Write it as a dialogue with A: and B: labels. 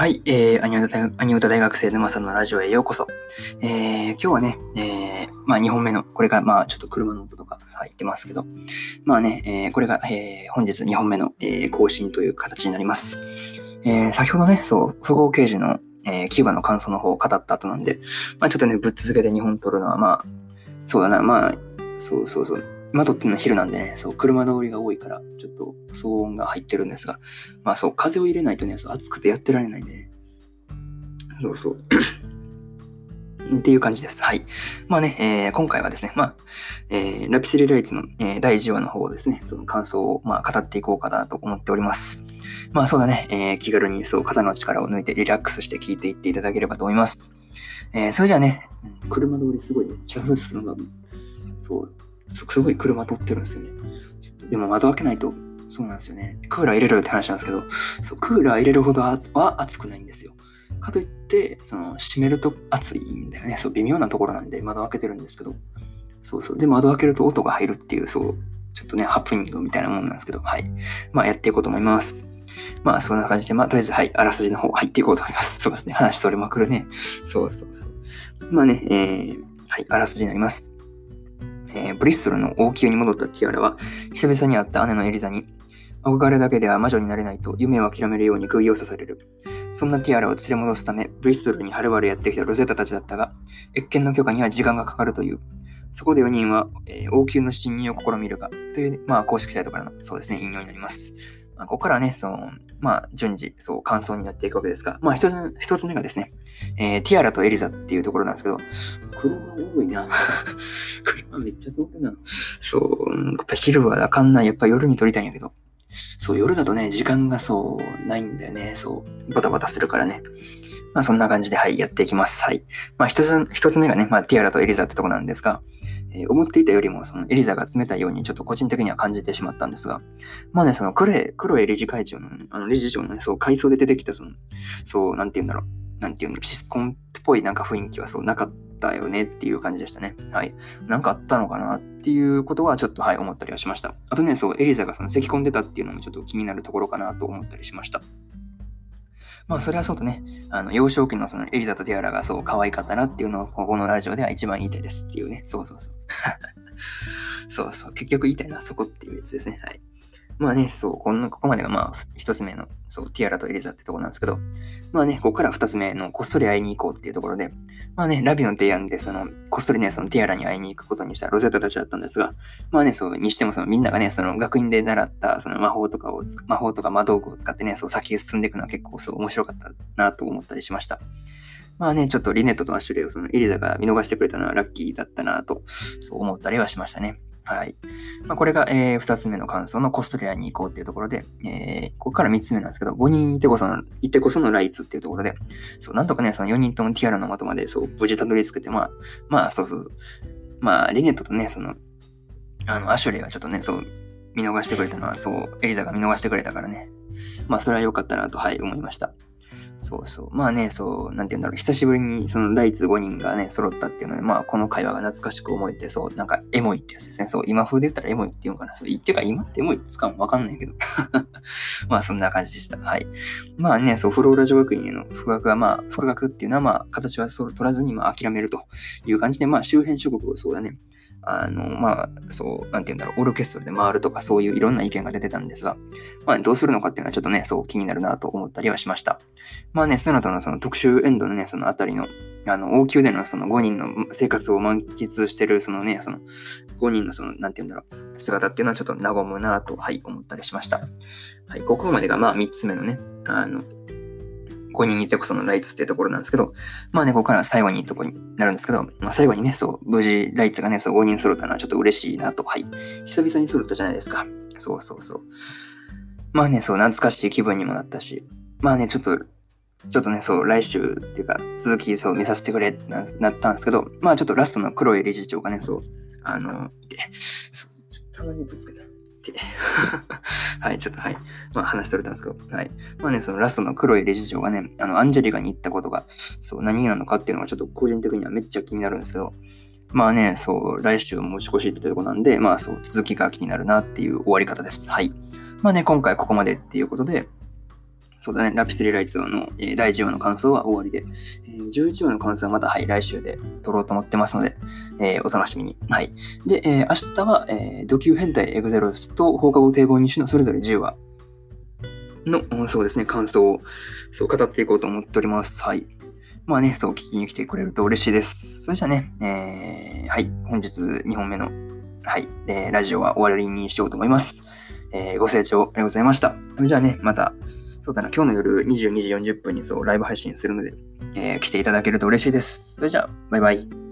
A: はい、えー、アニオタ大学生沼さんのラジオへようこそ。えー、今日はね、えー、まあ2本目の、これがまあちょっと車の音とか入ってますけど、まあね、えー、これが、えー、本日2本目の、えー、更新という形になります。えー、先ほどね、そう、符号掲示の、えー、キューバの感想の方を語った後なんで、まあちょっとね、ぶっ続けて2本撮るのは、まあ、そうだな、まあ、そうそうそう。今撮ってるのは昼なんでね、そう、車通りが多いから、ちょっと騒音が入ってるんですが、まあそう、風を入れないとね、そう暑くてやってられないんでね。そうそう。っていう感じです。はい。まあね、えー、今回はですね、まあ、えー、ラピスリライツの、えー、第1話の方ですね、その感想を、まあ、語っていこうかなと思っております。まあそうだね、えー、気軽にそう、肩の力を抜いてリラックスして聞いていっていただければと思います。えー、それじゃあね、車通りすごいめっちゃ風すのが、そう、すごい車通ってるんですよね。でも窓開けないと、そうなんですよね。クーラー入れるって話なんですけど、そうクーラー入れるほどは暑くないんですよ。かといって、その閉めると暑いんだよね。そう、微妙なところなんで窓開けてるんですけど、そうそう。で、窓開けると音が入るっていう、そう、ちょっとね、ハプニングみたいなもんなんですけど、はい。まあ、やっていこうと思います。まあ、そんな感じで、まあ、とりあえず、はい、あらすじの方入っていこうと思います。そうですね。話それまくるね。そうそうそう。まあね、えー、はい、あらすじになります。えー、ブリストルの王宮に戻ったティアラは、久々に会った姉のエリザに、憧れだけでは魔女になれないと夢を諦めるように釘を刺される。そんなティアラを連れ戻すため、ブリストルにはるばるやってきたロゼッタたちだったが、謁見の許可には時間がかかるという。そこで4人は、えー、王宮の侵入を試みるが、という、まあ、公式サイトからの、そうですね、引用になります。まあ、ここからね、その、まあ、順次、そう、感想になっていくわけですが、まあ、一つ、一つ目がですね、えー、ティアラとエリザっていうところなんですけど、車多いな。車めっちゃ通るな。そう、やっぱ昼はあかんない。やっぱ夜に撮りたいんやけど。そう、夜だとね、時間がそう、ないんだよね。そう、バタバタするからね。まあ、そんな感じで、はい、やっていきます。はい。まあ、一つ、一つ目がね、まあ、ティアラとエリザってとこなんですが、えー、思っていたよりもそのエリザが冷たいようにちょっと個人的には感じてしまったんですが、まあね、その黒い、黒い理事会長の、あの理事長のね、そう、階層で出てきたその、そう、なんて言うんだろう、なんて言うの、シスコンっぽいなんか雰囲気はそうなかったよねっていう感じでしたね。はい。なんかあったのかなっていうことはちょっとはい思ったりはしました。あとね、そう、エリザがその咳込んでたっていうのもちょっと気になるところかなと思ったりしました。まあ、それはそうとね、あの幼少期のそのエリザとティアラがそう可愛かったなっていうのをここのラジオでは一番言いたいですっていうね。そうそうそう。そうそう。結局言いたいのはそこっていうやつですね。はい。まあね、そう、こんな、ここまでがまあ、一つ目の、そう、ティアラとエリザってとこなんですけど、まあね、ここから二つ目のこっそり会いに行こうっていうところで、まあね、ラビの提案で、その、こっそりね、そのティアラに会いに行くことにしたロゼッタたちだったんですが、まあね、そう、にしてもそのみんながね、その学院で習ったその魔法とかを、魔法とか魔道具を使ってね、そう、先へ進んでいくのは結構そう、面白かったなと思ったりしました。まあね、ちょっとリネットとアシュレイをそのエリザが見逃してくれたのはラッキーだったなと、そう思ったりはしましたね。はい。まあ、これが、えー、2つ目の感想のコストリアに行こうっていうところで、えー、ここから3つ目なんですけど、5人いてこその、いてこそのライツっていうところで、そう、なんとかね、その4人ともティアラの的まで、そう、無事たどり着けて、まあ、まあ、そうそうそう。まあ、リネットとね、その、あの、アシュレイはちょっとね、そう、見逃してくれたのは、そう、エリザが見逃してくれたからね。まあ、それは良かったなと、はい、思いました。そうそう。まあね、そう、なんて言うんだろう。久しぶりにそのライツ5人がね、揃ったっていうので、まあこの会話が懐かしく思えて、そう、なんかエモいってやつですね。そう、今風で言ったらエモいって言うのかな。そう、言ってか今ってエモいって使うのわかんないけど。まあそんな感じでした。はい。まあね、そう、フローラ女学院への復学はまあ、復学っていうのはまあ、形は取らずにまあ諦めるという感じで、まあ周辺諸国をそうだね、あの、まあ、そう、なんて言うんだろう、オーケストラで回るとか、そういういろんな意見が出てたんですが、まあ、どうするのかっていうのはちょっとね、そう気になるなと思ったりはしました。まあね、その後のその特集エンドのね、そのあたりの、あの、王宮でのその5人の生活を満喫してる、そのね、その5人のその、なんて言うんだろう、姿っていうのはちょっと和むなと、はい、思ったりしました。はい、ここまでがまあ3つ目のね、あの、5人いてこそのライツってところなんですけど、まあね、ここから最後にいいとこになるんですけど、まあ最後にね、そう、無事ライツがね、そう5人揃ったのはちょっと嬉しいなと、はい。久々に揃ったじゃないですか。そうそうそう。まあね、そう、懐かしい気分にもなったし、まあね、ちょっと、ちょっとね、そう、来週っていうか、続きそう見させてくれってなったんですけど、まあちょっとラストの黒い理事長がね、そう、あの、いて、たまにぶつけた。て。はい、ちょっとはい。まあ話しとれたんですけど、はい。まあね、そのラストの黒い理事長がね、あの、アンジェリカに行ったことが、そう、何なのかっていうのがちょっと個人的にはめっちゃ気になるんですけど、まあね、そう、来週持ち越しってとこなんで、まあそう、続きが気になるなっていう終わり方です。はい。まあね、今回ここまでっていうことで、そうだね、ラピスリライツの、えー、第1話の感想は終わりで、えー、11話の感想はまた、はい、来週で撮ろうと思ってますので、えー、お楽しみに。はい。で、えー、明日は、えー、ド級変態エグゼロスと放課後堤防2種のそれぞれ10話の、そうですね、感想をそう語っていこうと思っております。はい。まあね、そう聞きに来てくれると嬉しいです。それじゃあね、えー、はい、本日2本目の、はい、えー、ラジオは終わりにしようと思います。えー、ご清聴ありがとうございました。それじゃあね、また、そうだな、今日の夜22時40分にそうライブ配信するので、えー、来ていただけると嬉しいです。それじゃあ、バイバイ。